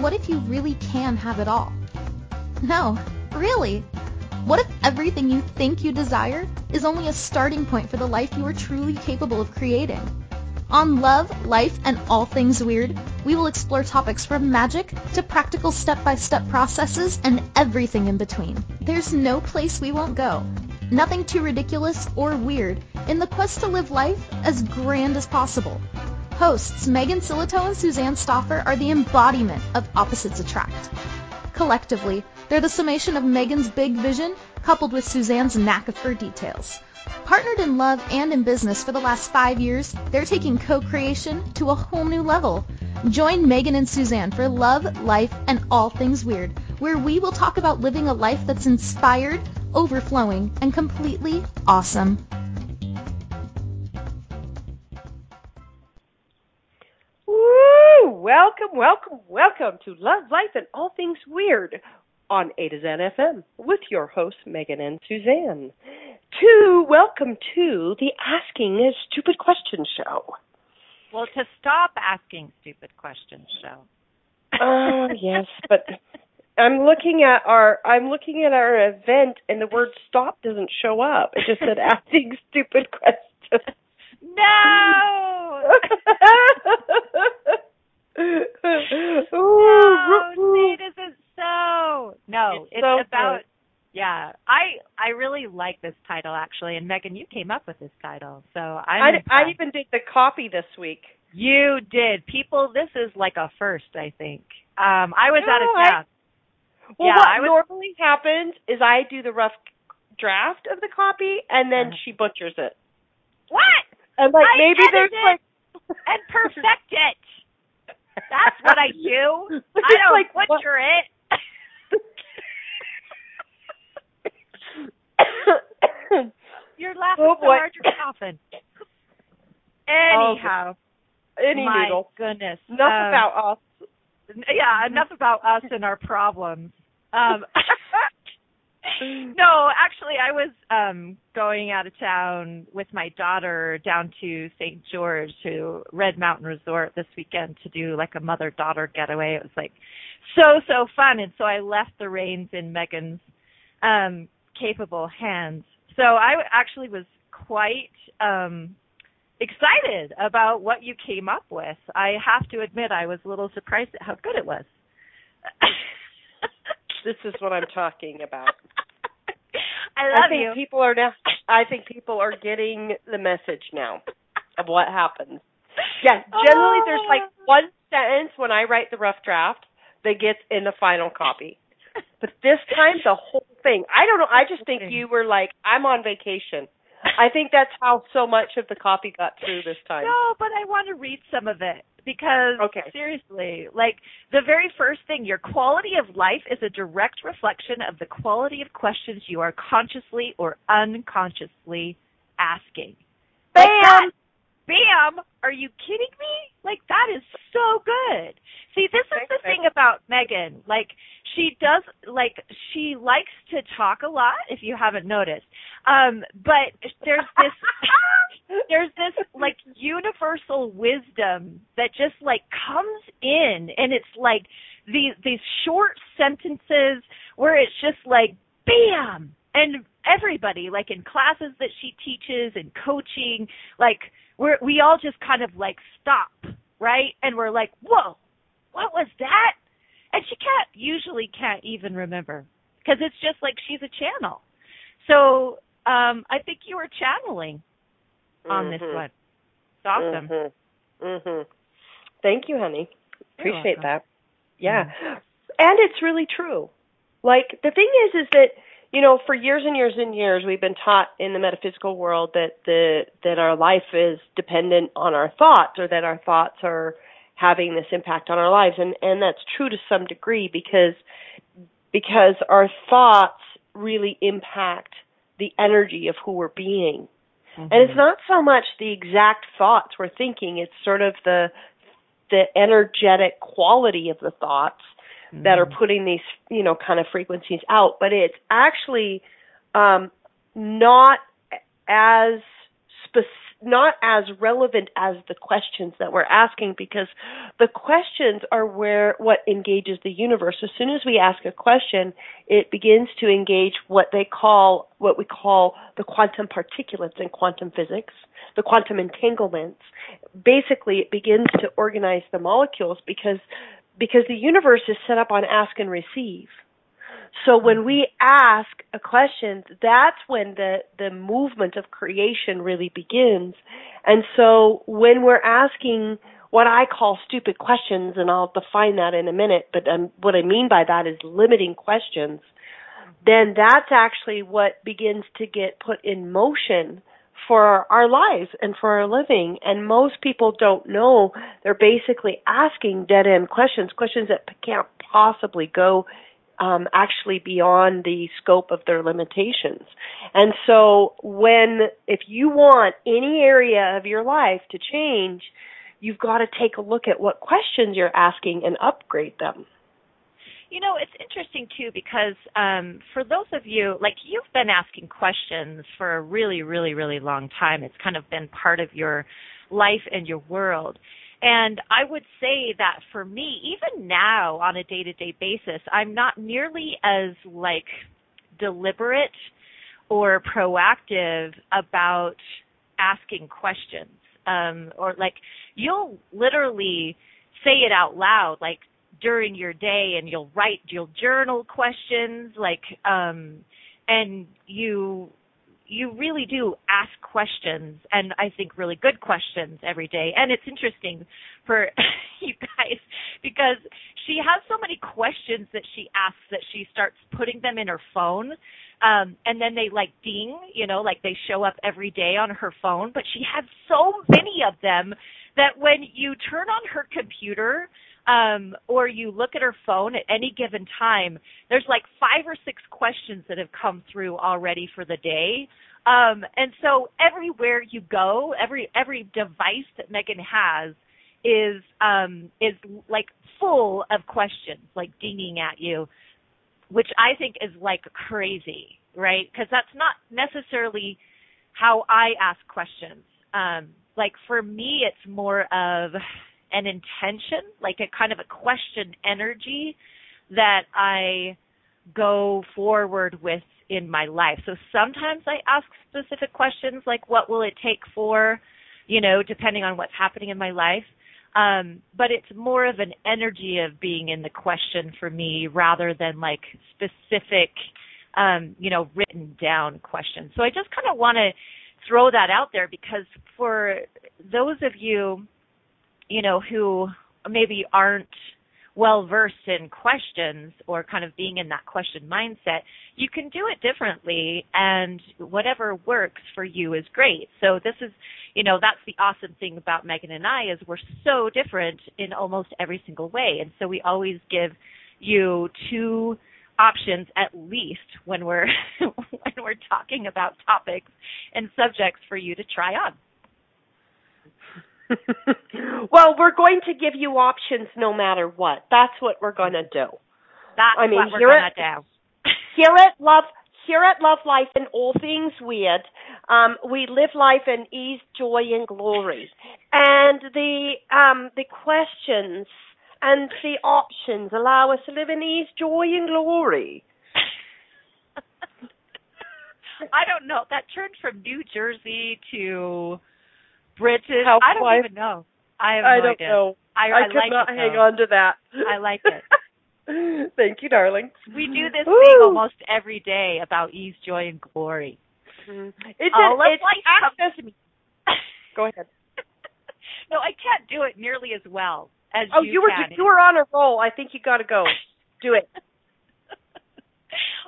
What if you really can have it all? No, really. What if everything you think you desire is only a starting point for the life you are truly capable of creating? On Love, Life, and All Things Weird, we will explore topics from magic to practical step-by-step processes and everything in between. There's no place we won't go. Nothing too ridiculous or weird in the quest to live life as grand as possible. Hosts Megan Silito and Suzanne Stoffer are the embodiment of opposites attract. Collectively, they're the summation of Megan's big vision coupled with Suzanne's knack for details. Partnered in love and in business for the last five years, they're taking co-creation to a whole new level. Join Megan and Suzanne for Love, Life, and All Things Weird, where we will talk about living a life that's inspired, overflowing, and completely awesome. Welcome, welcome, welcome to Love, Life, and All Things Weird on A to Zen FM with your hosts, Megan and Suzanne. To welcome to the Asking a Stupid Questions show. Well, to stop asking stupid questions show. Oh yes, but I'm looking at our I'm looking at our event and the word stop doesn't show up. It just said asking stupid questions. No. No, see, it isn't so. No, It's it's, so about. good. Yeah, I I really like this title actually, and Megan, you came up with this title, so I'm. I, I even did the copy this week. You did, people. This is like a first, I think. Um, I was out No, of I- town. Well, Yeah, what I was- normally happens is I do the rough draft of the copy and then Uh-huh. she butchers it. What? And like I maybe there's like and perfect it. That's what I do. I don't like, what- butcher it. You're laughing Oh, so hard you're coughing. Anyhow, Any my noodle. goodness. Enough Um, about us. yeah, enough about us and our problems. Um, no, actually, I was um going out of town with my daughter down to St. George to Red Mountain Resort this weekend to do like a mother-daughter getaway. It was like so so fun, and so I left the reins in Megan's um capable hands. So I actually was quite um excited about what you came up with. I have to admit I was a little surprised at how good it was. This is what I'm talking about. I love I think you. people are now I think people are getting the message now of what happens. Yeah, generally there's like Oh. one sentence when I write the rough draft that gets in the final copy. But this time the whole thing. I don't know, I just think you were like, I'm on vacation. I think that's how so much of the copy got through this time. No, but I want to read some of it because Okay. seriously, like the very first thing, your quality of life is a direct reflection of the quality of questions you are consciously or unconsciously asking. Like Bam! that. Bam! Are you kidding me? Like that is so good. See, this is the thing about Megan. Like she does like she likes to talk a lot if you haven't noticed. Um but there's this there's this like universal wisdom that just like comes in and it's like these these short sentences where it's just like bam! And everybody like in classes that she teaches and coaching like we're we all just kind of like stop right? And we're like whoa what was that? And she can't usually can't even remember because it's just like she's a channel. So um i think you were channeling on this Mhm. one it's awesome Mhm. Mhm. Thank you, honey. Appreciate that. Yeah. And it's really true. Like the thing is is that you know, for years and years and years we've been taught in the metaphysical world that the that our life is dependent on our thoughts or that our thoughts are having this impact on our lives and and that's true to some degree because because our thoughts really impact the energy of who we're being. And it's not so much the exact thoughts we're thinking, it's sort of the the energetic quality of the thoughts that are putting these, you know, kind of frequencies out, but it's actually um not as spec- not as relevant as the questions that we're asking because the questions are where what engages the universe. As soon as we ask a question, it begins to engage what they call what we call the quantum particulates in quantum physics, the quantum entanglements. Basically, it begins to organize the molecules because because the universe is set up on ask and receive. So when we ask a question, that's when the, the movement of creation really begins. And so when we're asking what I call stupid questions, and I'll define that in a minute, but um, what I mean by that is limiting questions, then that's actually what begins to get put in motion for our lives and for our living. And most people don't know they're basically asking dead end questions, questions that can't possibly go um, actually beyond the scope of their limitations. And so when, if you want any area of your life to change, you've got to take a look at what questions you're asking and upgrade them. You know, it's interesting too because um, for those of you, like you've been asking questions for a really, really, really long time. It's kind of been part of your life and your world. And I would say that for me, even now on a day to day basis, I'm not nearly as like deliberate or proactive about asking questions. Um, or like you'll literally say it out loud, like during your day and you'll write, you'll journal questions, like, um, and you you really do ask questions and I think really good questions every day. And it's interesting for you guys because she has so many questions that she asks that she starts putting them in her phone. Um, and then they like ding, you know, like they show up every day on her phone, but she has so many of them that when you turn on her computer, um, or you look at her phone at any given time, there's like five or six questions that have come through already for the day. Um, and so everywhere you go, every every device that Megan has is um, is like full of questions, like dinging at you, which I think is like crazy, right? Because that's not necessarily how I ask questions. Um, like for me, it's more of an intention, like a kind of a question energy that I go forward with in my life. So sometimes I ask specific questions like what will it take for, you know, depending on what's happening in my life. Um, but it's more of an energy of being in the question for me rather than like specific, um, you know, written down questions. So I just kind of want to throw that out there because for those of you you know, who maybe aren't well versed in questions or kind of being in that question mindset, you can do it differently and whatever works for you is great. So this is, you know, that's the awesome thing about Megan and I is we're so different in almost every single way. And so we always give you two options at least when we're when we're talking about topics and subjects for you to try on. well, we're going to give you options no matter what. That's what we're going to do. That's I mean, what we're going to do. here at Love, here at Love Life and All Things Weird, um, we live life in ease, joy, and glory. And the um, the questions and the options allow us to live in ease, joy, and glory. I don't know. That turned from New Jersey to Housewife. I don't even know. I have I don't idea. know. I, I, I could like not it, hang though. on to that. I like it. Thank you, darling. We do this Ooh. thing almost every day about ease, joy, and glory. Mm. It's All an, it's life access. comes to me. Go ahead. no, I can't do it nearly as well as Oh, you, you were can. you were on a roll. I think you got to go. Do it.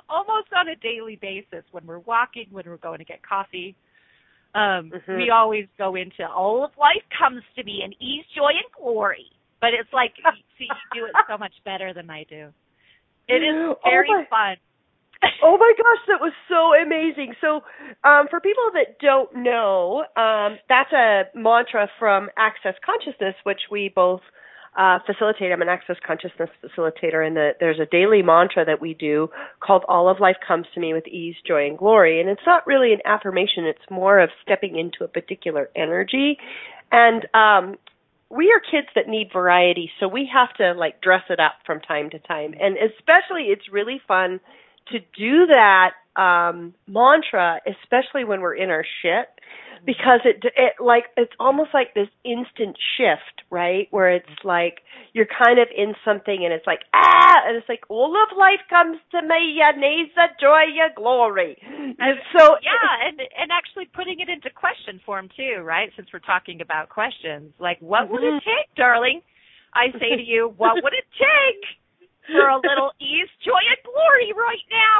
almost on a daily basis when we're walking, when we're going to get coffee. Um, Mhm. We always go into all of life comes to me in ease, joy, and glory. But it's like, see, you do it so much better than I do. It is Oh very my- fun. oh my gosh, that was so amazing. So, um, for people that don't know, um, that's a mantra from Access Consciousness, which we both uh, facilitator. I'm an access consciousness facilitator, and the, there's a daily mantra that we do called "All of life comes to me with ease, joy, and glory." And it's not really an affirmation; it's more of stepping into a particular energy. And um, we are kids that need variety, so we have to like dress it up from time to time. And especially, it's really fun to do that um mantra, especially when we're in our shit because it it like it's almost like this instant shift, right? Where it's like you're kind of in something and it's like ah, and it's like all of life comes to me, ya needs a joy, ya glory. And so yeah, and and actually putting it into question form too, right? Since we're talking about questions, like what would it take, darling? I say to you, what would it take for a little ease, joy, and glory right now?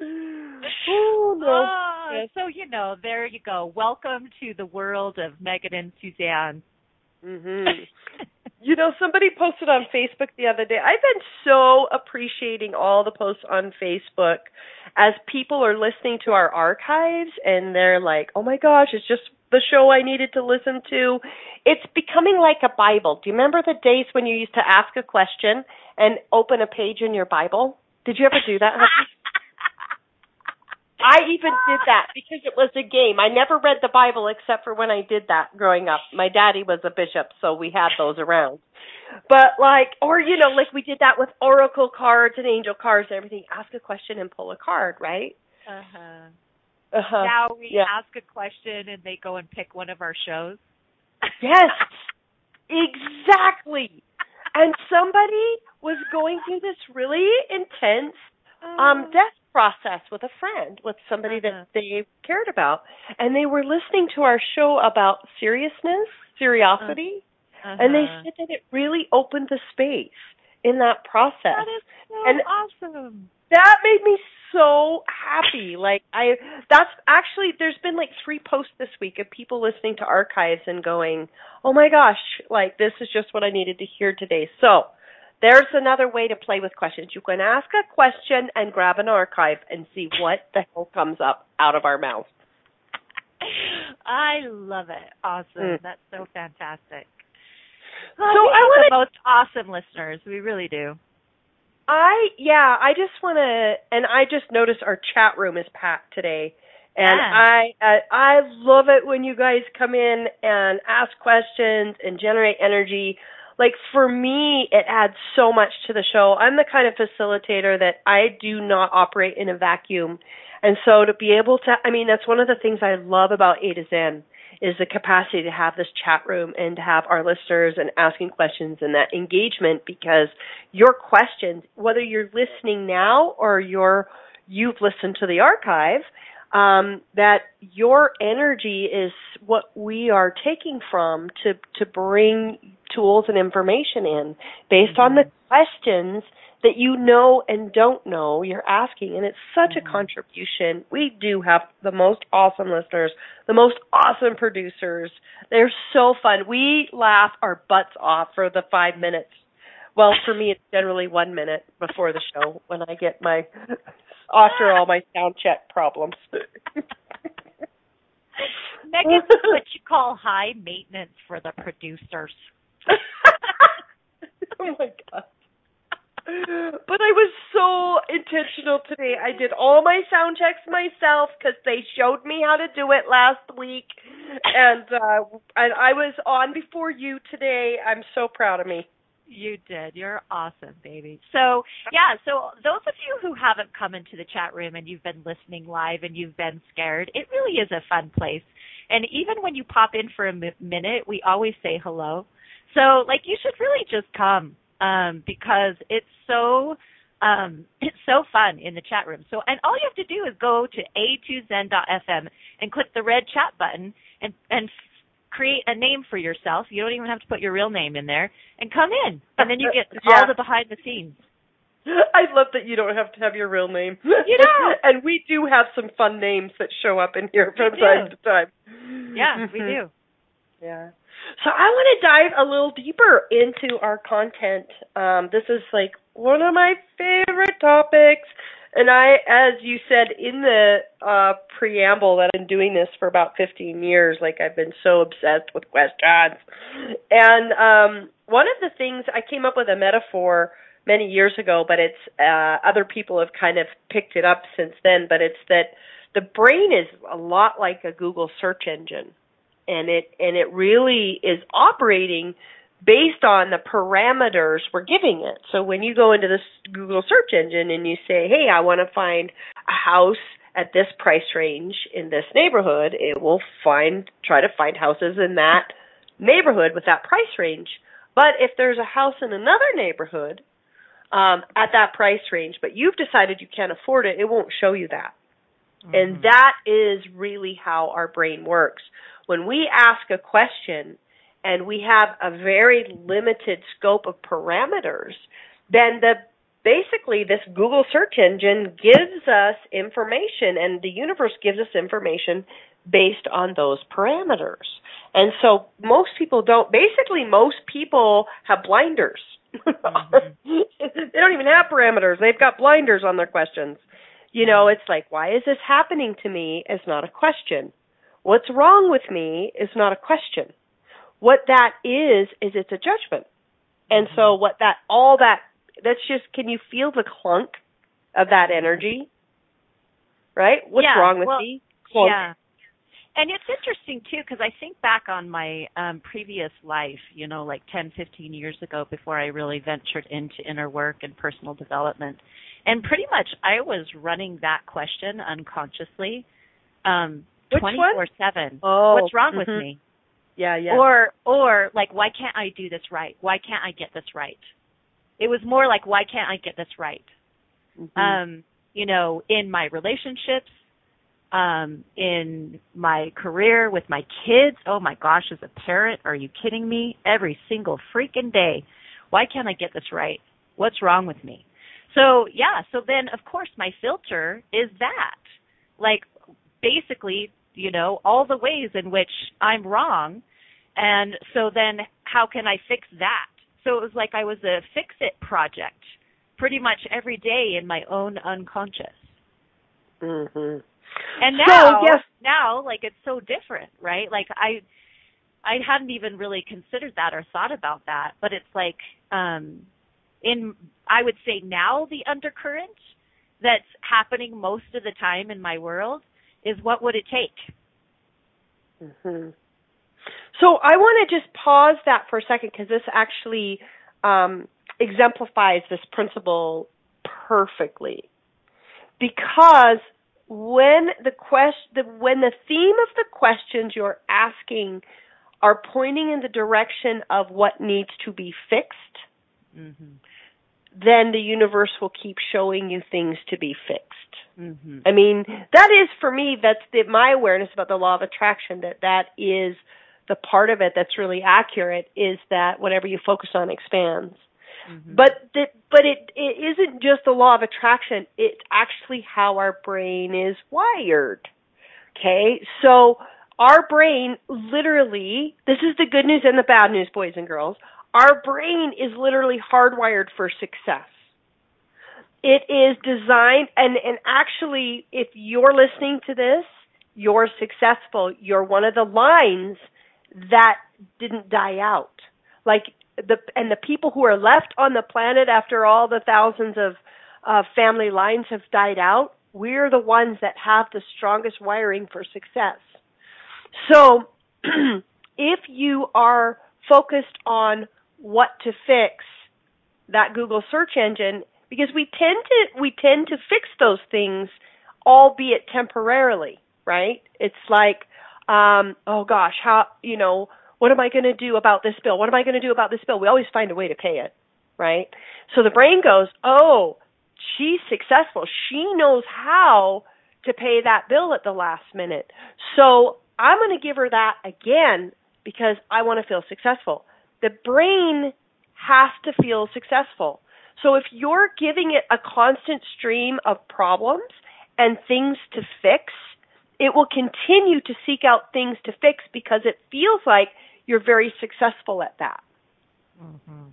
oh, no. Yes. So you know, there you go. Welcome to the world of Megan and Suzanne. hmm You know, somebody posted on Facebook the other day. I've been so appreciating all the posts on Facebook as people are listening to our archives and they're like, "Oh my gosh, it's just the show I needed to listen to." It's becoming like a Bible. Do you remember the days when you used to ask a question and open a page in your Bible? Did you ever do that? I even did that because it was a game. I never read the Bible except for when I did that growing up. My daddy was a bishop, so we had those around. But like, or you know, like we did that with oracle cards and angel cards and everything. Ask a question and pull a card, right? Uh-huh. Uh-huh. Now we yeah. ask a question and they go and pick one of our shows. Yes, exactly. And somebody was going through this really intense um death process with a friend, with somebody Uh-huh. that they cared about, and they were listening to our show about seriousness, curiosity, and they Uh-huh. said that it really opened the space in that process. that is so And- awesome. that made me so happy. Like I that's actually there's been like three posts this week of people listening to archives and going, "Oh my gosh, like this is just what I needed to hear today." So, there's another way to play with questions. You can ask a question and grab an archive and see what the hell comes up out of our mouth. I love it. Awesome. Mm. That's so fantastic. So Oh, I wanna- the most awesome listeners. We really do. I yeah, I just want to, and I just noticed our chat room is packed today, and Yeah. I uh, I love it when you guys come in and ask questions and generate energy. Like for me, it adds so much to the show. I'm the kind of facilitator that I do not operate in a vacuum, and so to be able to, I mean, that's one of the things I love about A to Zen is the capacity to have this chat room and to have our listeners and asking questions and that engagement because your questions, whether you're listening now or you're you've listened to the archive, um, that your energy is what we are taking from to to bring tools and information in based on the questions that you know and don't know you're asking and it's such a mm-hmm. contribution. We do have the most awesome listeners the most awesome producers. They're so fun. We laugh our butts off for the five minutes. Well for me it's generally one minute before the show when i get my after all my sound check problems. Megan's what you call high maintenance for the producers. oh my god. But I was so intentional today. I did all my sound checks myself because they showed me how to do it last week, and uh, and I was on before you today. I'm so proud of me. You did. You're awesome, baby. So, yeah, so those of you who haven't come into the chat room and you've been listening live and you've been scared, it really is a fun place. And even when you pop in for a minute, we always say hello. So, like, you should really just come um, because it's so um, it's so fun in the chat room. So, and all you have to do is go to a2zen.fm and click the red chat button and and create a name for yourself. You don't even have to put your real name in there and come in. And then you get Yeah. all the behind the scenes. I love that you don't have to have your real name. You don't. and we do have some fun names that show up in here from time to time. Yeah, we Mhm. do. Yeah. So I want to dive a little deeper into our content. Um, this is like one of my favorite topics, And I, as you said in the uh, preamble, that I'm doing this for about 15 years. Like I've been so obsessed with questions. And um, one of the things I came up with a metaphor many years ago, but it's uh, other people have kind of picked it up since then. But it's that the brain is a lot like a Google search engine, and it and it really is operating based on the parameters we're giving it. So when you go into this Google search engine and you say, "Hey, I want to find a house at this price range in this neighborhood," it will find try to find houses in that neighborhood with that price range. But if there's a house in another neighborhood um, at that price range, but you've decided you can't afford it, it won't show you that. Mm-hmm. And that is really how our brain works. When we ask a question and we have a very limited scope of parameters, then the basically this Google search engine gives us information and the universe gives us information based on those parameters. And so most people don't basically most people have blinders. Mm-hmm. they don't even have parameters. They've got blinders on their questions. You know, it's like, why is this happening to me is not a question. What's wrong with me is not a question. What that is, is it's a judgment. And so mm-hmm. what that, all that, that's just, can you feel the clunk of that energy? Right? What's yeah, wrong with well, me? Clunk. Yeah. And it's interesting too because I think back on my um previous life, you know, like 10, 15 years ago before I really ventured into inner work and personal development. And pretty much I was running that question unconsciously um 24/7. Oh, What's wrong mm-hmm. with me? Yeah, yeah. Or or like why can't I do this right? Why can't I get this right? It was more like why can't I get this right? Mm-hmm. Um, you know, in my relationships, um, in my career with my kids. Oh my gosh, as a parent, are you kidding me? Every single freaking day. Why can't I get this right? What's wrong with me? So yeah, so then of course my filter is that. Like basically, you know, all the ways in which I'm wrong. And so then how can I fix that? So it was like I was a fix it project pretty much every day in my own unconscious. Mhm. And now so, yes. now like it's so different, right? Like I I hadn't even really considered that or thought about that, but it's like um in I would say now the undercurrent that's happening most of the time in my world is what would it take? Mm-hmm. So I want to just pause that for a second because this actually um, exemplifies this principle perfectly. Because when the quest the, when the theme of the questions you're asking are pointing in the direction of what needs to be fixed, mm-hmm. Then the universe will keep showing you things to be fixed. Mm-hmm. I mean, that is for me. That's the, my awareness about the law of attraction. That that is the part of it that's really accurate. Is that whatever you focus on expands. Mm-hmm. But the, but it it isn't just the law of attraction. It's actually how our brain is wired. Okay, so our brain literally. This is the good news and the bad news, boys and girls. Our brain is literally hardwired for success. It is designed, and, and actually, if you're listening to this, you're successful. You're one of the lines that didn't die out. Like the, and the people who are left on the planet after all the thousands of uh, family lines have died out, we're the ones that have the strongest wiring for success. So, if you are focused on what to fix, that Google search engine because we tend to we tend to fix those things albeit temporarily right? It's like um oh gosh how you know what am i going to do about this bill? What am i going to do about this bill? We always find a way to pay it right? So the brain goes oh she's successful. She knows how to pay that bill at the last minute. So i'm going to give her that again because i want to feel successful the brain has to feel successful so if you're giving it a constant stream of problems and things to fix, it will continue to seek out things to fix because it feels like you're very successful at that. Mm-hmm.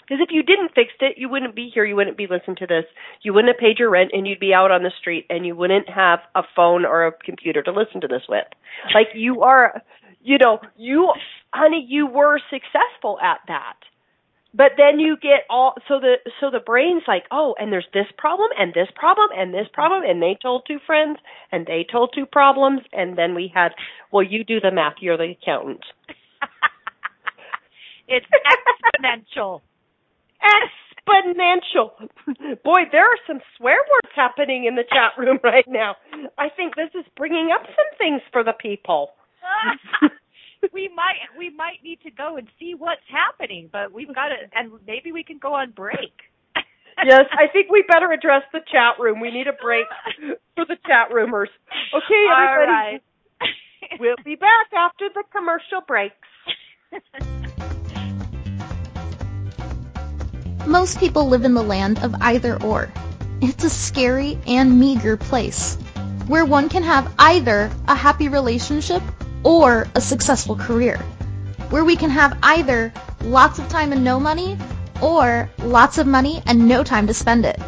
Because if you didn't fix it, you wouldn't be here. You wouldn't be listening to this. You wouldn't have paid your rent, and you'd be out on the street, and you wouldn't have a phone or a computer to listen to this with. Like you are, you know, you, honey, you were successful at that. But then you get all so the so the brain's like, oh, and there's this problem and this problem and this problem, and they told two friends and they told two problems, and then we had, well, you do the math. You're the accountant. it's exponential exponential. Boy, there are some swear words happening in the chat room right now. I think this is bringing up some things for the people. we might we might need to go and see what's happening, but we've got to, and maybe we can go on break. yes, I think we better address the chat room. We need a break for the chat roomers. Okay, everybody. All right. we'll be back after the commercial breaks. Most people live in the land of either or. It's a scary and meager place where one can have either a happy relationship or a successful career. Where we can have either lots of time and no money or lots of money and no time to spend it.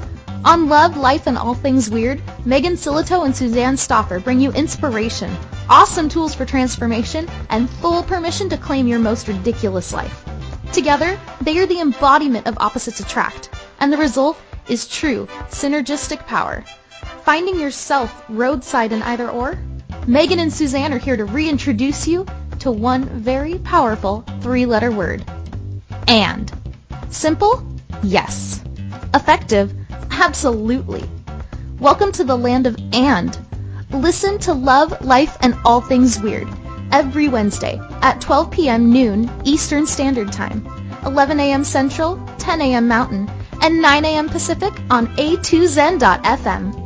On Love, Life, and All Things Weird, Megan Silito and Suzanne Stoffer bring you inspiration, awesome tools for transformation, and full permission to claim your most ridiculous life. Together, they are the embodiment of opposites attract, and the result is true synergistic power. Finding yourself roadside in either or? Megan and Suzanne are here to reintroduce you to one very powerful three-letter word. And. Simple? Yes. Effective? Absolutely. Welcome to the land of and. Listen to Love, Life, and All Things Weird every Wednesday at 12 p.m. noon Eastern Standard Time, 11 a.m. Central, 10 a.m. Mountain, and 9 a.m. Pacific on a2zen.fm.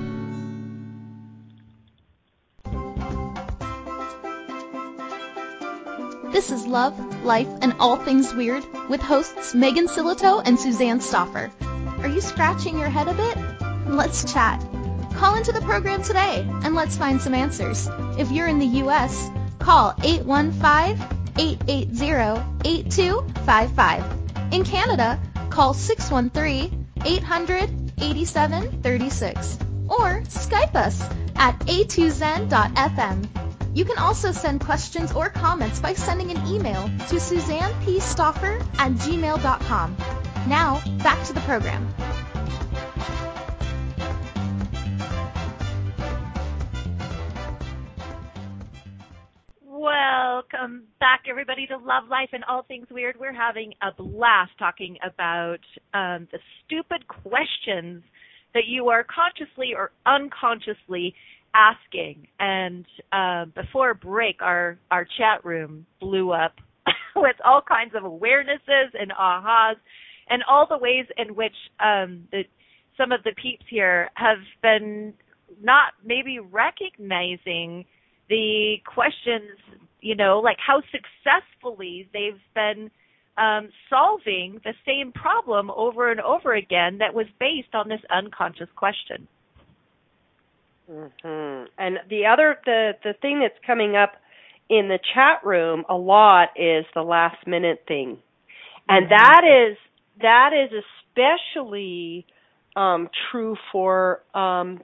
This is Love, Life, and All Things Weird with hosts Megan Silito and Suzanne Stoffer. Are you scratching your head a bit? Let's chat. Call into the program today and let's find some answers. If you're in the U.S., call 815-880-8255. In Canada, call 613-800-8736 or Skype us at a2zen.fm. You can also send questions or comments by sending an email to suzannepstoffer at gmail.com. Now, back to the program. Welcome back, everybody, to Love, Life, and All Things Weird. We're having a blast talking about um, the stupid questions that you are consciously or unconsciously asking. And uh, before break, our our chat room blew up with all kinds of awarenesses and ahas, and all the ways in which um, the some of the peeps here have been not maybe recognizing the questions, you know, like how successfully they've been um, solving the same problem over and over again that was based on this unconscious question. Mm-hmm. And the other the the thing that's coming up in the chat room a lot is the last minute thing, and mm-hmm. that is that is especially um, true for um,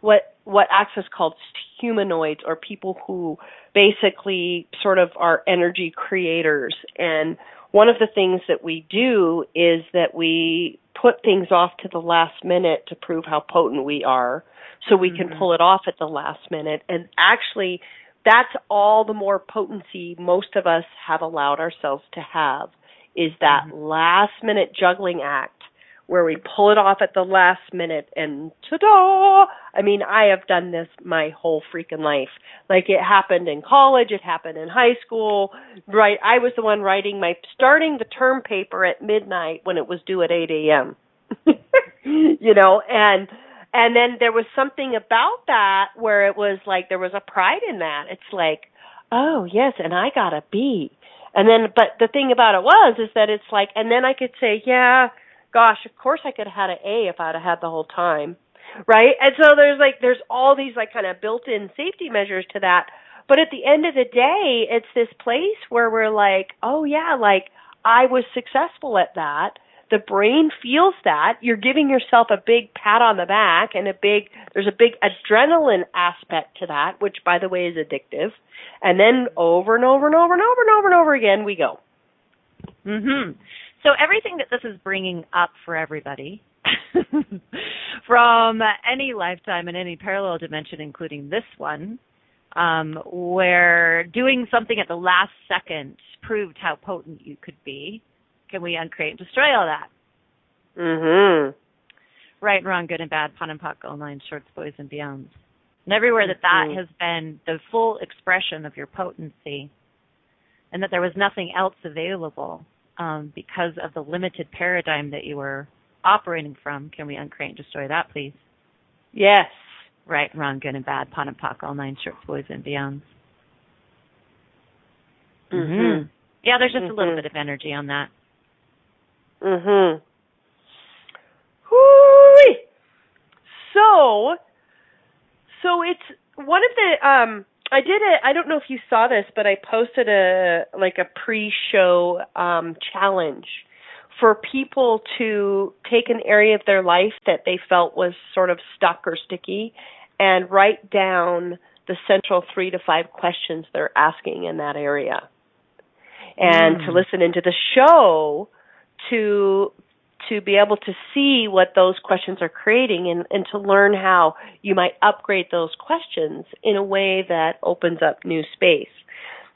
what what Access called humanoids or people who basically sort of are energy creators. And one of the things that we do is that we put things off to the last minute to prove how potent we are so we mm-hmm. can pull it off at the last minute. And actually, that's all the more potency most of us have allowed ourselves to have is that mm-hmm. last minute juggling act where we pull it off at the last minute and ta-da! I mean, I have done this my whole freaking life. Like it happened in college, it happened in high school, right? I was the one writing my, starting the term paper at midnight when it was due at 8 a.m. you know, and, and then there was something about that where it was like there was a pride in that. It's like, oh yes, and I got a B. And then, but the thing about it was, is that it's like, and then I could say, yeah, gosh, of course I could have had an A if I'd have had the whole time. Right? And so there's like, there's all these like kind of built in safety measures to that. But at the end of the day, it's this place where we're like, oh yeah, like I was successful at that. The brain feels that. You're giving yourself a big pat on the back and a big, there's a big adrenaline aspect to that, which by the way is addictive. And then over and over and over and over and over and over again we go. Mhm. So everything that this is bringing up for everybody from any lifetime in any parallel dimension, including this one, um, where doing something at the last second proved how potent you could be. Can we uncreate and destroy all that? Mm-hmm. Right and wrong, good and bad, POD and POC, all nine shorts, boys and beyonds. And everywhere that that mm-hmm. has been the full expression of your potency, and that there was nothing else available um, because of the limited paradigm that you were operating from. Can we uncreate and destroy that, please? Yes. Right, wrong, good and bad, POD and POC, all nine shorts, boys and beyonds. Mm-hmm. Yeah, there's just mm-hmm. a little mm-hmm. bit of energy on that. Mm-hmm. Whoo! So, so it's one of the um I did it. I don't know if you saw this, but I posted a like a pre-show um, challenge for people to take an area of their life that they felt was sort of stuck or sticky, and write down the central three to five questions they're asking in that area, and mm. to listen into the show to to be able to see what those questions are creating and, and to learn how you might upgrade those questions in a way that opens up new space.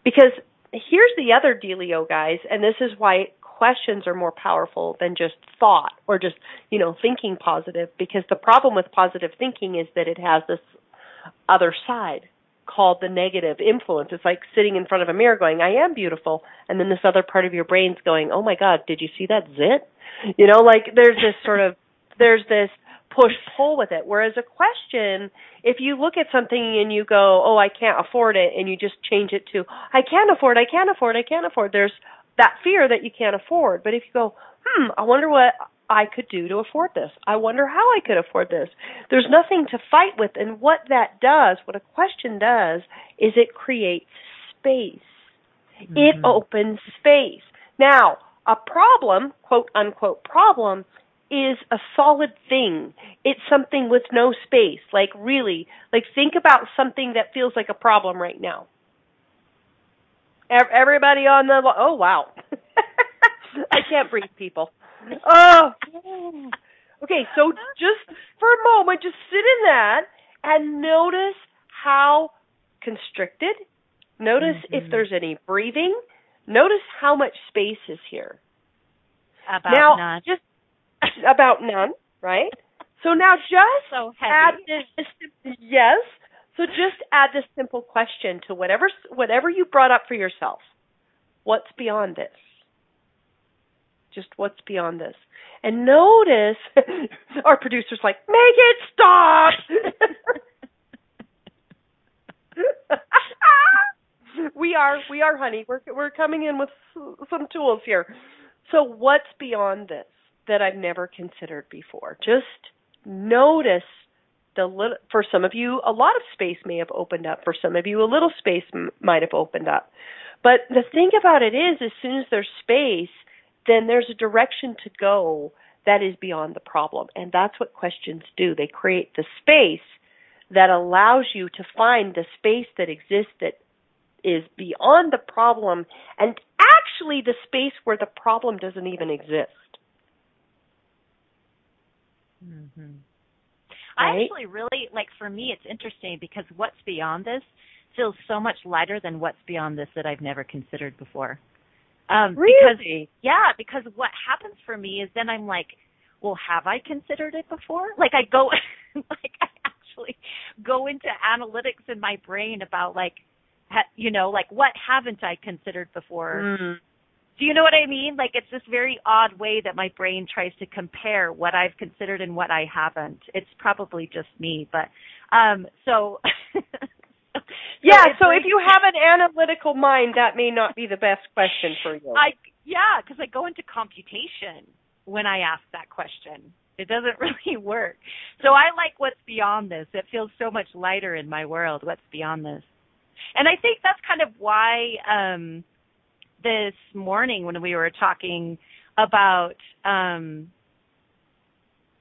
Because here's the other dealio, guys, and this is why questions are more powerful than just thought or just, you know, thinking positive because the problem with positive thinking is that it has this other side called the negative influence. It's like sitting in front of a mirror going, I am beautiful. And then this other part of your brain's going, oh my God, did you see that zit? You know, like there's this sort of, there's this push pull with it. Whereas a question, if you look at something and you go, oh, I can't afford it, and you just change it to, I can't afford, I can't afford, I can't afford, there's that fear that you can't afford. But if you go, hmm, I wonder what I could do to afford this. I wonder how I could afford this. There's nothing to fight with. And what that does, what a question does, is it creates space. Mm-hmm. It opens space. Now, a problem, quote unquote problem, is a solid thing. It's something with no space. Like really, like think about something that feels like a problem right now. Everybody on the oh wow. I can't breathe people oh. Okay, so just for a moment, just sit in that and notice how constricted. Notice mm-hmm. if there's any breathing. Notice how much space is here. About now, none. Just about none, right? So now just so add this. Yes. So just add this simple question to whatever whatever you brought up for yourself. What's beyond this? Just what's beyond this? And notice our producer's like, make it stop. we are, we are, honey. We're we're coming in with some tools here. So what's beyond this that I've never considered before? Just notice the little. For some of you, a lot of space may have opened up. For some of you, a little space m- might have opened up. But the thing about it is, as soon as there's space, then there's a direction to go that is beyond the problem. And that's what questions do. They create the space that allows you to find the space that exists that is beyond the problem and actually the space where the problem doesn't even exist. Mm-hmm. Right? I actually really like for me it's interesting because what's beyond this feels so much lighter than what's beyond this that I've never considered before. Um really? because yeah, because what happens for me is then I'm like, well, have I considered it before? Like I go like I actually go into analytics in my brain about like ha, you know, like what haven't I considered before? Mm. Do you know what I mean? Like it's this very odd way that my brain tries to compare what I've considered and what I haven't. It's probably just me, but um so Yeah, so, so if you have an analytical mind, that may not be the best question for you. I yeah, cuz I go into computation when I ask that question. It doesn't really work. So I like what's beyond this. It feels so much lighter in my world what's beyond this. And I think that's kind of why um this morning when we were talking about um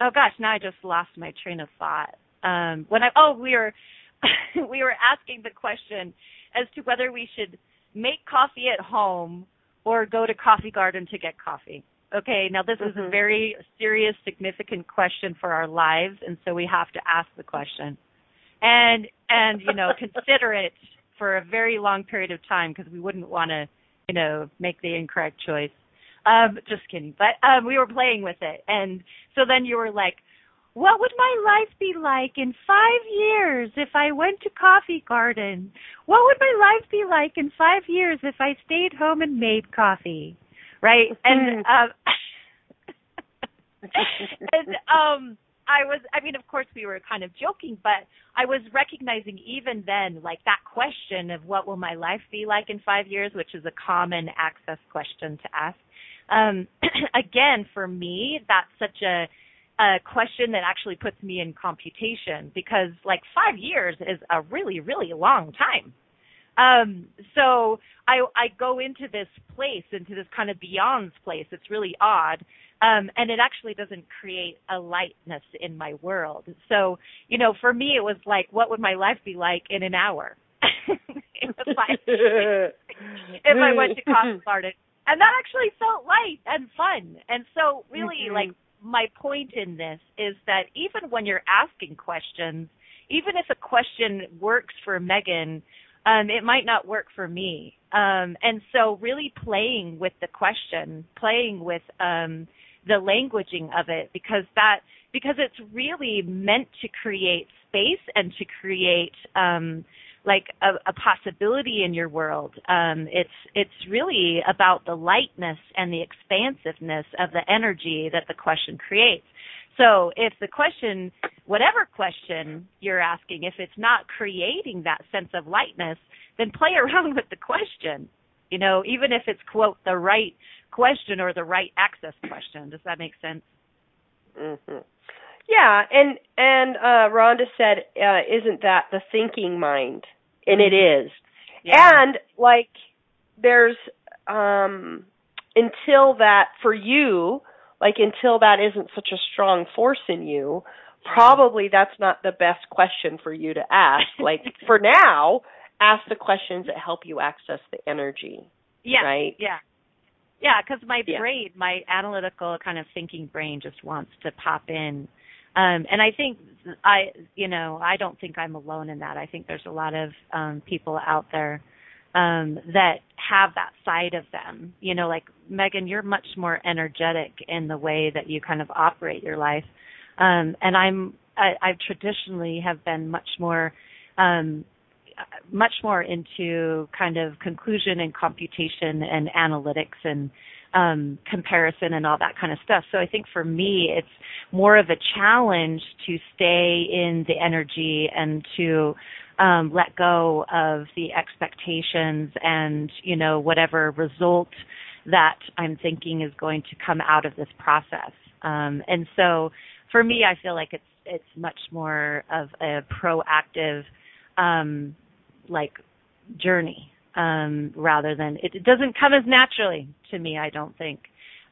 oh gosh now i just lost my train of thought. Um when i oh we were we were asking the question as to whether we should make coffee at home or go to coffee garden to get coffee. Okay now this mm-hmm. is a very serious significant question for our lives and so we have to ask the question. And and you know consider it for a very long period of time because we wouldn't want to you know, make the incorrect choice. Um, just kidding. But um we were playing with it and so then you were like, What would my life be like in five years if I went to Coffee Garden? What would my life be like in five years if I stayed home and made coffee? Right? And um and um I was, I mean, of course we were kind of joking, but I was recognizing even then, like that question of what will my life be like in five years, which is a common access question to ask. Um, again, for me, that's such a, a question that actually puts me in computation because like five years is a really, really long time. Um, so I, I go into this place, into this kind of beyonds place. It's really odd. Um, and it actually doesn't create a lightness in my world. So, you know, for me, it was like, what would my life be like in an hour? if, I, if I went to Garden. And that actually felt light and fun. And so really, mm-hmm. like, my point in this is that even when you're asking questions, even if a question works for Megan, um, it might not work for me. Um, and so really playing with the question, playing with um, the languaging of it because that because it's really meant to create space and to create um, like a, a, possibility in your world. Um, it's it's really about the lightness and the expansiveness of the energy that the question creates. So if the question, whatever question you're asking, if it's not creating that sense of lightness, then play around with the question. You know, even if it's quote the right question or the right access question. Does that make sense? Mm-hmm. Yeah, and and uh, Rhonda said, uh, "Isn't that the thinking mind?" And it mm-hmm. Yeah. And like, there's um until that for you, like until that isn't such a strong force in you, probably that's not the best question for you to ask. like for now, ask the questions that help you access the energy. Yeah. Right. Yeah. Yeah, because my yeah. brain, my analytical kind of thinking brain, just wants to pop in. Um, and I think I, you know, I don't think I'm alone in that. I think there's a lot of um, people out there um, that have that side of them. You know, like Megan, you're much more energetic in the way that you kind of operate your life, um, and I'm I, I traditionally have been much more um, much more into kind of conclusion and computation and analytics and um, comparison and all that kind of stuff. So I think for me, it's more of a challenge to stay in the energy and to um, let go of the expectations and you know whatever result that I'm thinking is going to come out of this process. Um, and so for me, I feel like it's it's much more of a proactive um, like journey um, rather than it, it, doesn't come as naturally to me. I don't think.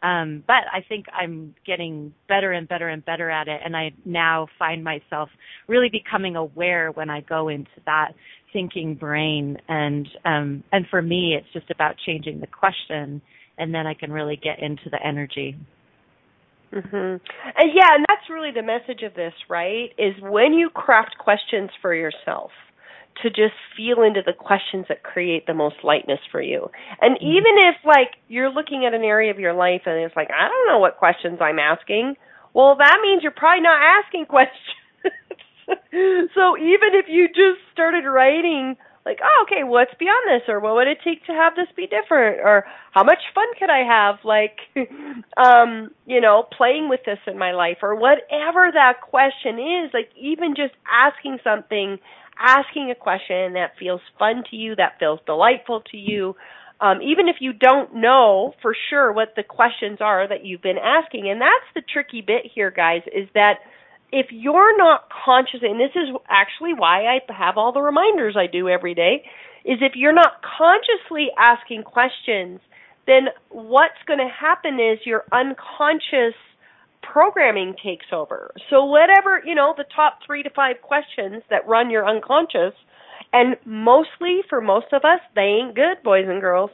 Um, but I think I'm getting better and better and better at it, and I now find myself really becoming aware when I go into that thinking brain, and um, and for me, it's just about changing the question, and then I can really get into the energy. Mhm. And yeah, and that's really the message of this, right? Is when you craft questions for yourself to just feel into the questions that create the most lightness for you. And Mm-hmm. even if like you're looking at an area of your life and it's like I don't know what questions I'm asking, well that means you're probably not asking questions. so even if you just started writing like, oh, okay, what's beyond this, or what would it take to have this be different, or how much fun could I have, like, um, you know, playing with this in my life, or whatever that question is, like, even just asking something, asking a question that feels fun to you, that feels delightful to you, um, even if you don't know for sure what the questions are that you've been asking, and that's the tricky bit here, guys, is that if you're not conscious, and this is actually why I have all the reminders I do every day, is if you're not consciously asking questions, then what's going to happen is your unconscious programming takes over. So whatever, you know, the top 3 to 5 questions that run your unconscious and mostly for most of us they ain't good boys and girls.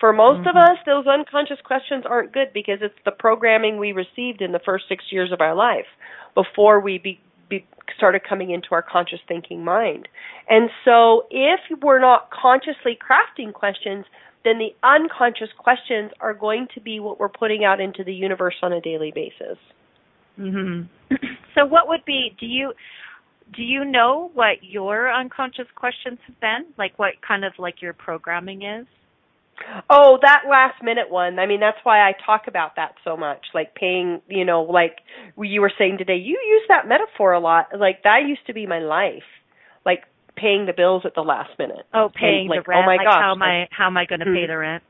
For most of mm-hmm. us those unconscious questions aren't good because it's the programming we received in the first 6 years of our life before we be, be started coming into our conscious thinking mind. And so if we're not consciously crafting questions, then the unconscious questions are going to be what we're putting out into the universe on a daily basis. Mhm. so what would be do you do you know what your unconscious questions have been? Like what kind of like your programming is? Oh, that last minute one. I mean, that's why I talk about that so much. Like paying, you know, like you were saying today, you use that metaphor a lot. Like that used to be my life. Like paying the bills at the last minute. Oh, paying like, the rent. Oh my like gosh. how am I how am I going to pay Mhm. the rent?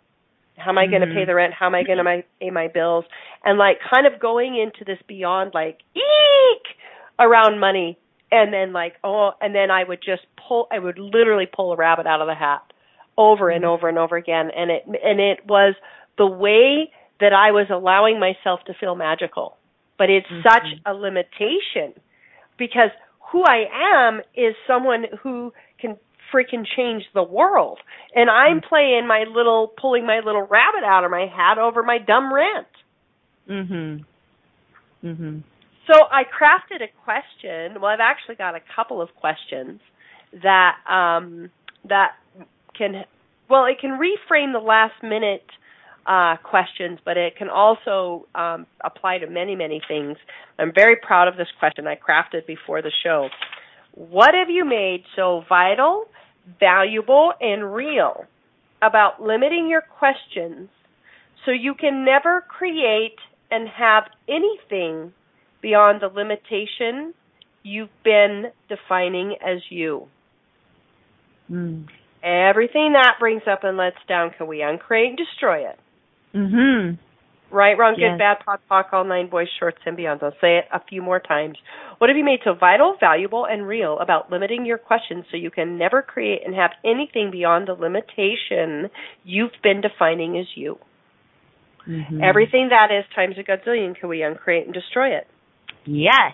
How am I going to Mhm. pay the rent? How am I going to pay my bills? And like kind of going into this beyond like eek around money, and then like oh, and then I would just pull. I would literally pull a rabbit out of the hat over and over and over again, and it and it was the way that I was allowing myself to feel magical. But it's such a limitation because who I am is someone who can freaking change the world. And I'm playing my little pulling my little rabbit out of my hat over my dumb rent. Mhm. Mhm. So I crafted a question. Well, I've actually got a couple of questions that um that can well, it can reframe the last minute uh, questions, but it can also um, apply to many, many things. I'm very proud of this question I crafted before the show. What have you made so vital, valuable, and real about limiting your questions so you can never create and have anything beyond the limitation you've been defining as you? Mm. Everything that brings up and lets down, can we uncreate and destroy it? Mhm. Right, wrong, Yes. good, bad, pod, poc, all nine boys, shorts, and beyond. I'll say it a few more times. What have you made so vital, valuable, and real about limiting your questions so you can never create and have anything beyond the limitation you've been defining as you? Mhm. Everything that is times a gazillion, can we uncreate and destroy it? Yes.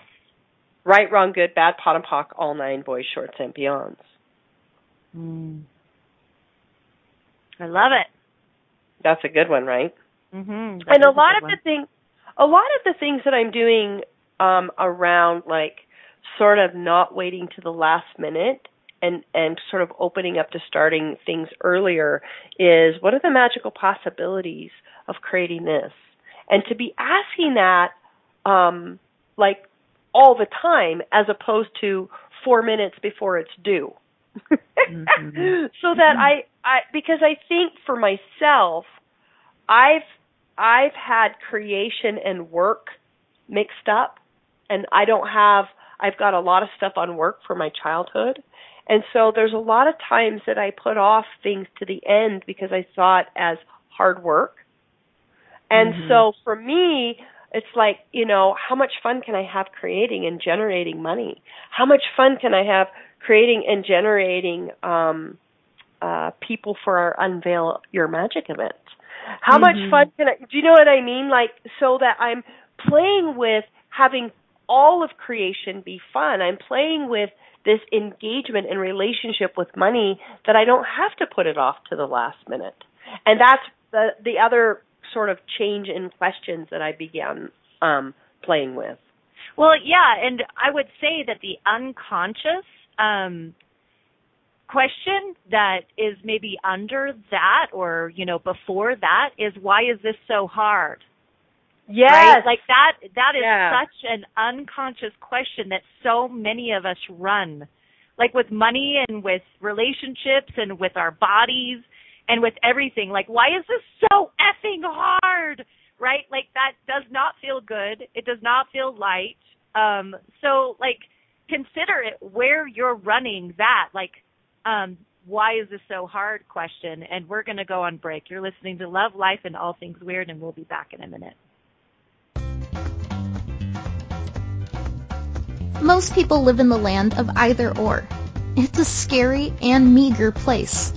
Right, wrong, good, bad, pod and poc, all nine boys, shorts, and beyonds. Mm. I love it. That's a good one, right? Mhm. and a lot of the things a lot of the things that i'm doing um around like sort of not waiting to the last minute and and sort of opening up to starting things earlier is what are the magical possibilities of creating this and to be asking that um like all the time as opposed to 4 minutes before it's due Mhm. so that I I because I think for myself I've I've had creation and work mixed up and I don't have I've got a lot of stuff on work for my childhood. And so there's a lot of times that I put off things to the end because I saw it as hard work. And Mhm. so for me, it's like, you know, how much fun can I have creating and generating money? How much fun can I have creating and generating um uh people for our unveil your magic event? How much Mhm. fun can I? Do you know what I mean? Like so that I'm playing with having all of creation be fun. I'm playing with this engagement and relationship with money that I don't have to put it off to the last minute. And that's the the other sort of change in questions that I began um playing with. Well, yeah, and I would say that the unconscious um, question that is maybe under that or, you know, before that is why is this so hard? Yes. Right? Like that that is Yeah. such an unconscious question that so many of us run. Like with money and with relationships and with our bodies and with everything. Like why is this so effing hard? Right? Like that does not feel good. It does not feel light. Um so like consider it where you're running that. Like um why is this so hard question and we're going to go on break. You're listening to Love Life and All Things Weird and we'll be back in a minute. Most people live in the land of either or. It's a scary and meager place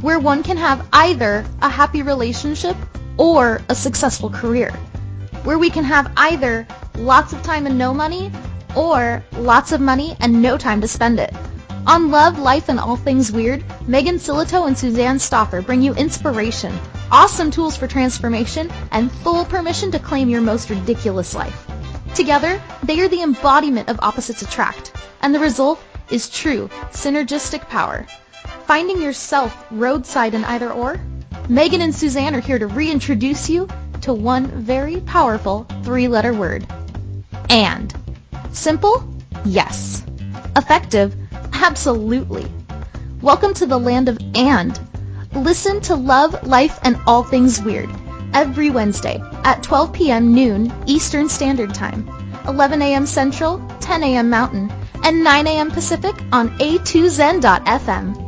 where one can have either a happy relationship or a successful career. Where we can have either lots of time and no money or lots of money and no time to spend it. On Love, Life, and All Things Weird, Megan Silito and Suzanne Stoffer bring you inspiration, awesome tools for transformation, and full permission to claim your most ridiculous life. Together, they are the embodiment of opposites attract, and the result is true synergistic power. Finding yourself roadside in either or? Megan and Suzanne are here to reintroduce you to one very powerful three-letter word. And. Simple? Yes. Effective? Absolutely. Welcome to the land of and. Listen to Love, Life, and All Things Weird every Wednesday at 12 p.m. noon Eastern Standard Time, 11 a.m. Central, 10 a.m. Mountain, and 9 a.m. Pacific on a2zen.fm.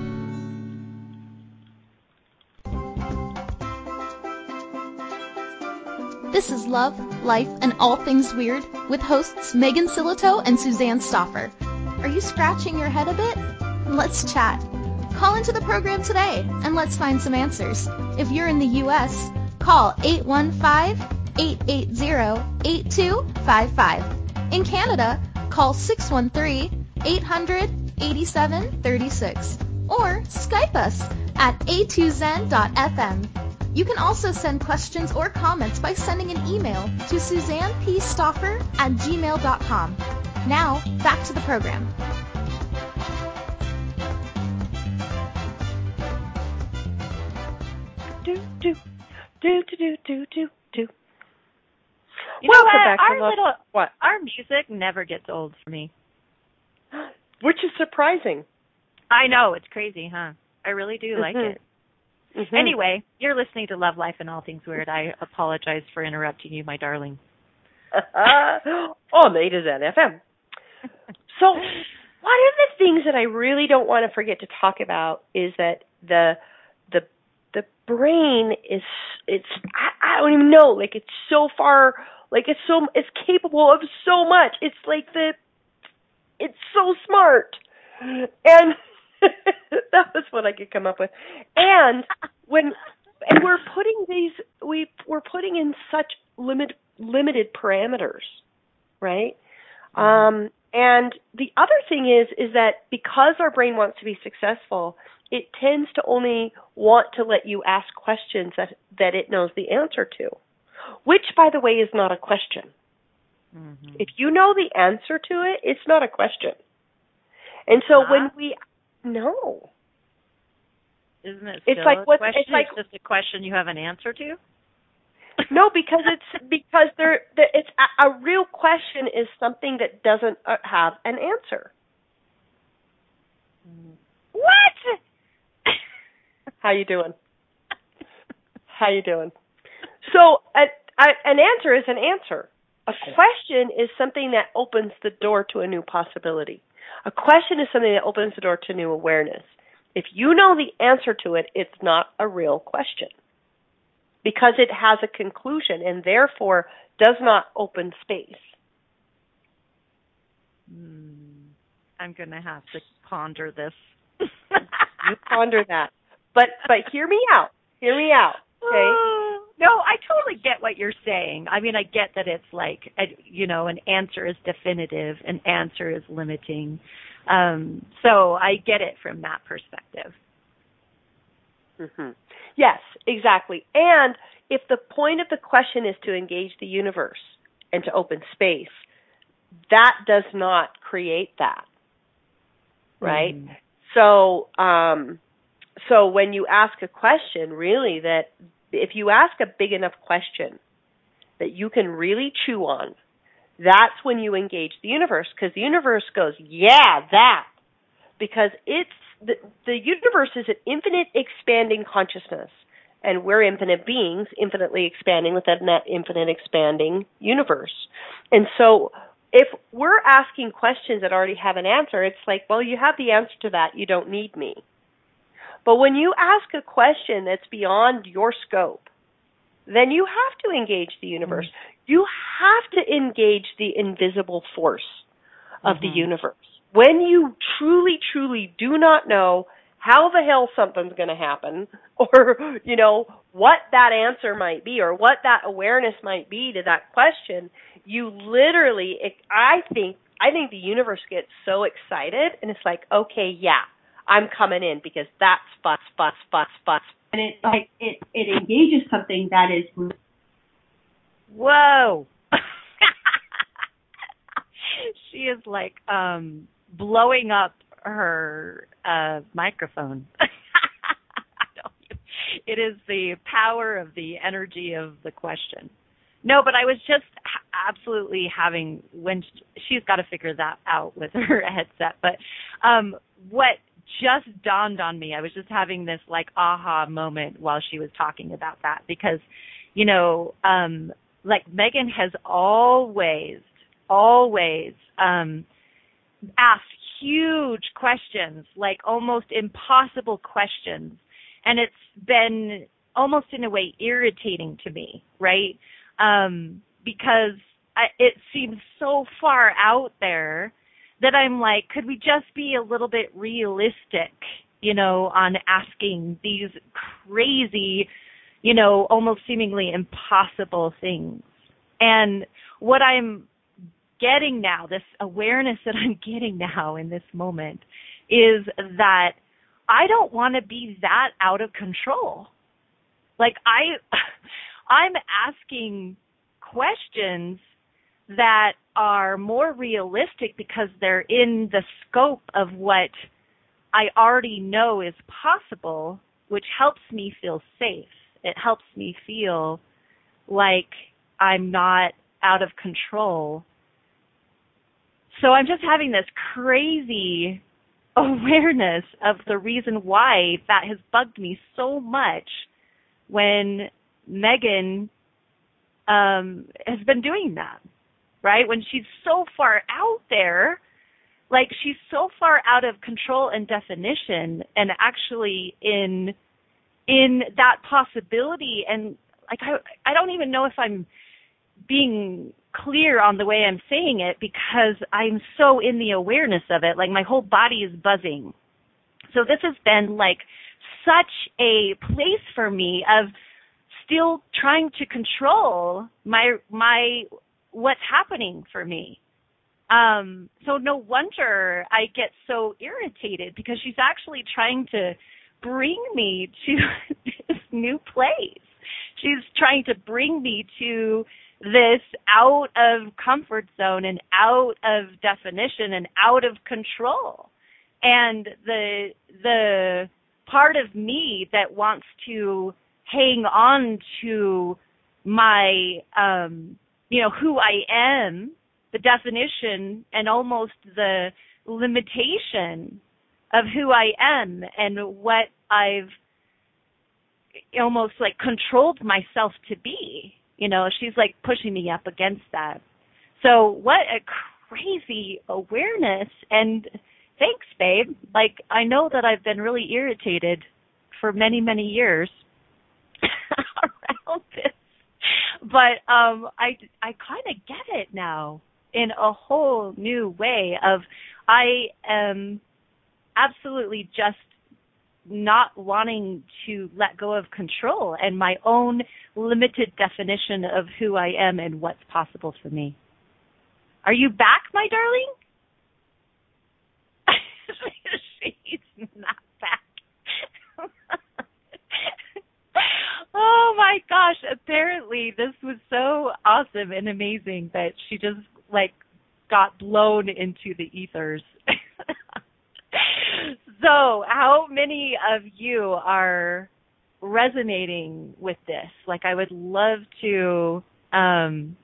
This is Love, Life, and All Things Weird with hosts Megan Silito and Suzanne Stoffer. Are you scratching your head a bit? Let's chat. Call into the program today and let's find some answers. If you're in the U.S., call 815-880-8255. In Canada, call 613-800-8736 or Skype us at a2zen.fm. You can also send questions or comments by sending an email to suzannepstoffer at gmail.com. Now, back to the program. Do do do do do do do do. You know Welcome what? back to Our Love- little What? our music never gets old for me. Which is surprising. I know, it's crazy, huh? I really do like Mhm. it. Mhm. Anyway, you're listening to Love Life and All Things Weird. I apologize for interrupting you, my darling. on A to Zen FM. So, one of the things that I really don't want to forget to talk about is that the the the brain is it's I, I don't even know like it's so far like it's so it's capable of so much. It's like the it's so smart, and that was what I could come up with. And when and we're putting these we we're putting in such limit limited parameters, right? Um, And the other thing is is that because our brain wants to be successful, it tends to only want to let you ask questions that that it knows the answer to. Which by the way is not a question. Mm-hmm. If you know the answer to it, it's not a question. And so when we no. Isn't it it's like what it's like it's just a question you have an answer to? no, because it's because there it's a, a real question is something that doesn't uh, have an answer. What? How you doing? How you doing? So a, a, an answer is an answer. A question is something that opens the door to a new possibility. A question is something that opens the door to new awareness. If you know the answer to it, it's not a real question because it has a conclusion and therefore does not open space. Hmm. I'm going to have to ponder this. you ponder that. But but hear me out. Hear me out. Okay? no, I totally get what you're saying. I mean, I get that it's like a, you know, an answer is definitive, an answer is limiting. Um, so I get it from that perspective. Mm-hmm. Yes, exactly. And if the point of the question is to engage the universe and to open space, that does not create that. Right? Mm. So, um, so when you ask a question, really that if you ask a big enough question that you can really chew on, that's when you engage the universe because the universe goes, yeah, that. Because it's the, the universe is an infinite expanding consciousness and we're infinite beings, infinitely expanding within that infinite expanding universe. And so if we're asking questions that already have an answer, it's like, well, you have the answer to that, you don't need me. But when you ask a question that's beyond your scope, then you have to engage the universe. Mm-hmm. You have to engage the invisible force of mm-hmm. the universe. When you truly, truly do not know how the hell something's going to happen or, you know, what that answer might be or what that awareness might be to that question, you literally, I think, I think the universe gets so excited and it's like, okay, yeah, I'm coming in because that's fuss, fuss, fuss, fuss. And it like it it engages something that is. Whoa. she is like um blowing up her uh microphone. it is the power of the energy of the question. No, but I was just absolutely having when she's got to figure that out with her headset. But um what just dawned on me. I was just having this like aha moment while she was talking about that because, you know, um, like Megan has always, always, um, asked huge questions, like almost impossible questions. And it's been almost in a way irritating to me, right? Um, because I, it seems so far out there that I'm like, could we just be a little bit realistic, you know, on asking these crazy, you know, almost seemingly impossible things? And what I'm getting now, this awareness that I'm getting now in this moment is that I don't want to be that out of control. Like I I'm asking questions that are more realistic because they're in the scope of what I already know is possible, which helps me feel safe. It helps me feel like I'm not out of control. So I'm just having this crazy awareness of the reason why that has bugged me so much when Megan um, has been doing that right? When she's so far out there, like she's so far out of control and definition and actually in in that possibility and like I I don't even know if I'm being clear on the way I'm saying it because I'm so in the awareness of it. Like my whole body is buzzing. So this has been like such a place for me of still trying to control my my what's happening for me. Um, so no wonder I get so irritated because she's actually trying to bring me to this new place. She's trying to bring me to this out of comfort zone and out of definition and out of control. And the the part of me that wants to hang on to my um you know who I am, the definition and almost the limitation of who I am and what I've almost like controlled myself to be. You know, she's like pushing me up against that. So what a crazy awareness and thanks babe. Like I know that I've been really irritated for many many years around this. But um I I kind of get it now in a whole new way of I am absolutely just not wanting to let go of control and my own limited definition of who I am and what's possible for me. Are you back, my darling? She's not oh my gosh, apparently this was so awesome and amazing that she just like got blown into the ethers. so, how many of you are resonating with this? Like I would love to um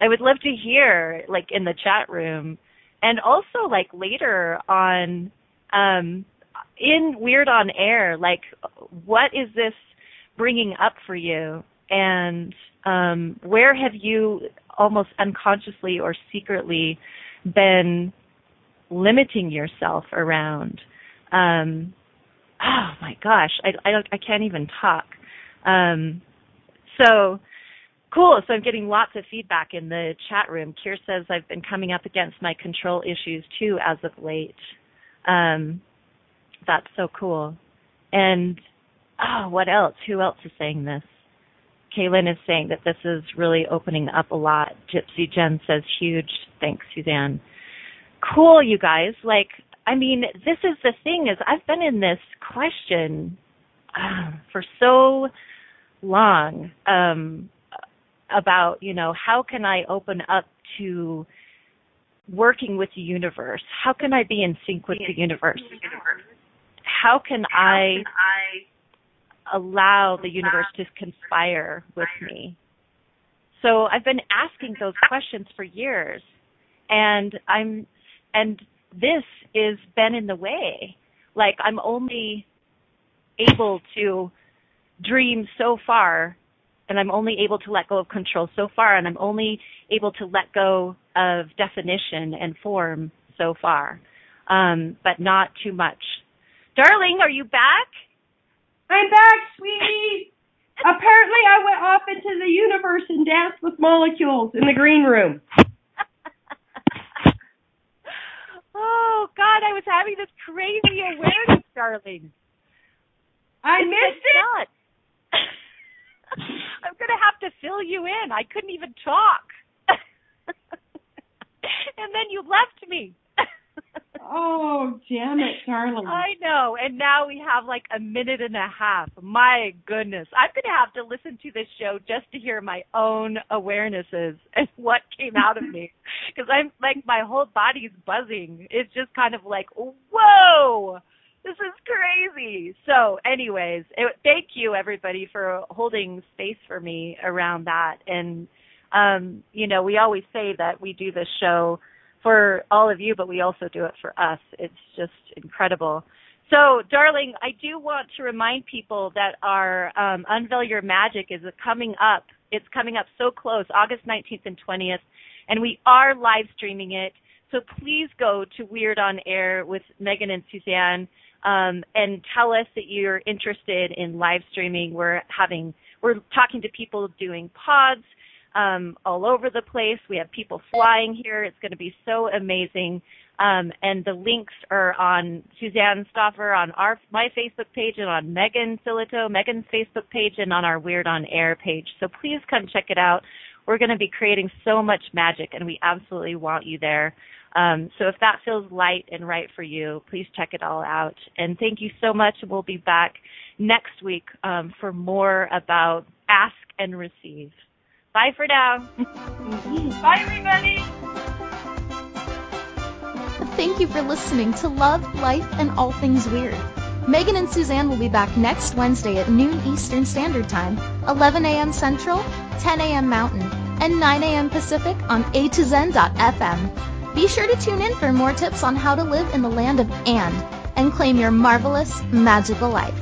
I would love to hear like in the chat room and also like later on um in Weird on Air like what is this bringing up for you? And um where have you almost unconsciously or secretly been limiting yourself around? Um oh my gosh i i don't i can't even talk. Um so cool. So i'm getting lots of feedback in the chat room. Kier says i've been coming up against my control issues too as of late. Um that's so cool. And oh what else who else is saying this Kaylin is saying that this is really opening up a lot. Gypsy Jen says huge. Thanks, Suzanne. Cool, you guys. Like, I mean, this is the thing is I've been in this question uh, for so long um, about, you know, how can I open up to working with the universe? How can I be in sync with the universe? How can I allow the universe to conspire with me? So I've been asking those questions for years and I'm and this is been in the way. Like I'm only able to dream so far and I'm only able to let go of control so far and I'm only able to let go of definition and form so far. Um, but not too much. Darling, are you back? I'm back, sweetie. Apparently, I went off into the universe and danced with molecules in the green room. oh God, I was having this crazy awareness, darling. I missed it. I'm gonna have to fill you in. I couldn't even talk. and then you left me. Oh, damn it, darling. I know. And now we have like a minute and a half. My goodness. I'm going to have to listen to this show just to hear my own awarenesses and what came out of me. Because I'm like, my whole body's buzzing. It's just kind of like, whoa, this is crazy. So, anyways, it, thank you everybody for holding space for me around that. And, um, you know, we always say that we do this show for all of you, but we also do it for us. It's just incredible. So, darling, I do want to remind people that our um, Unveil Your Magic is coming up. It's coming up so close, August 19th and 20th, and we are live streaming it. So please go to Weird on Air with Megan and Suzanne um, and tell us that you're interested in live streaming. We're having, we're talking to people doing pods um, all over the place. We have people flying here. It's going to be so amazing. Um, and the links are on Suzanne Stoffer on our my Facebook page and on Megan Silito, Megan's Facebook page, and on our Weird on Air page. So please come check it out. We're going to be creating so much magic, and we absolutely want you there. Um, so if that feels light and right for you, please check it all out. And thank you so much. We'll be back next week um, for more about ask and receive. Bye for now. Bye, everybody. Thank you for listening to Love, Life, and All Things Weird. Megan and Suzanne will be back next Wednesday at noon Eastern Standard Time, 11 a.m. Central, 10 a.m. Mountain, and 9 a.m. Pacific on A to Zen.fm. Be sure to tune in for more tips on how to live in the land of and and claim your marvelous, magical life.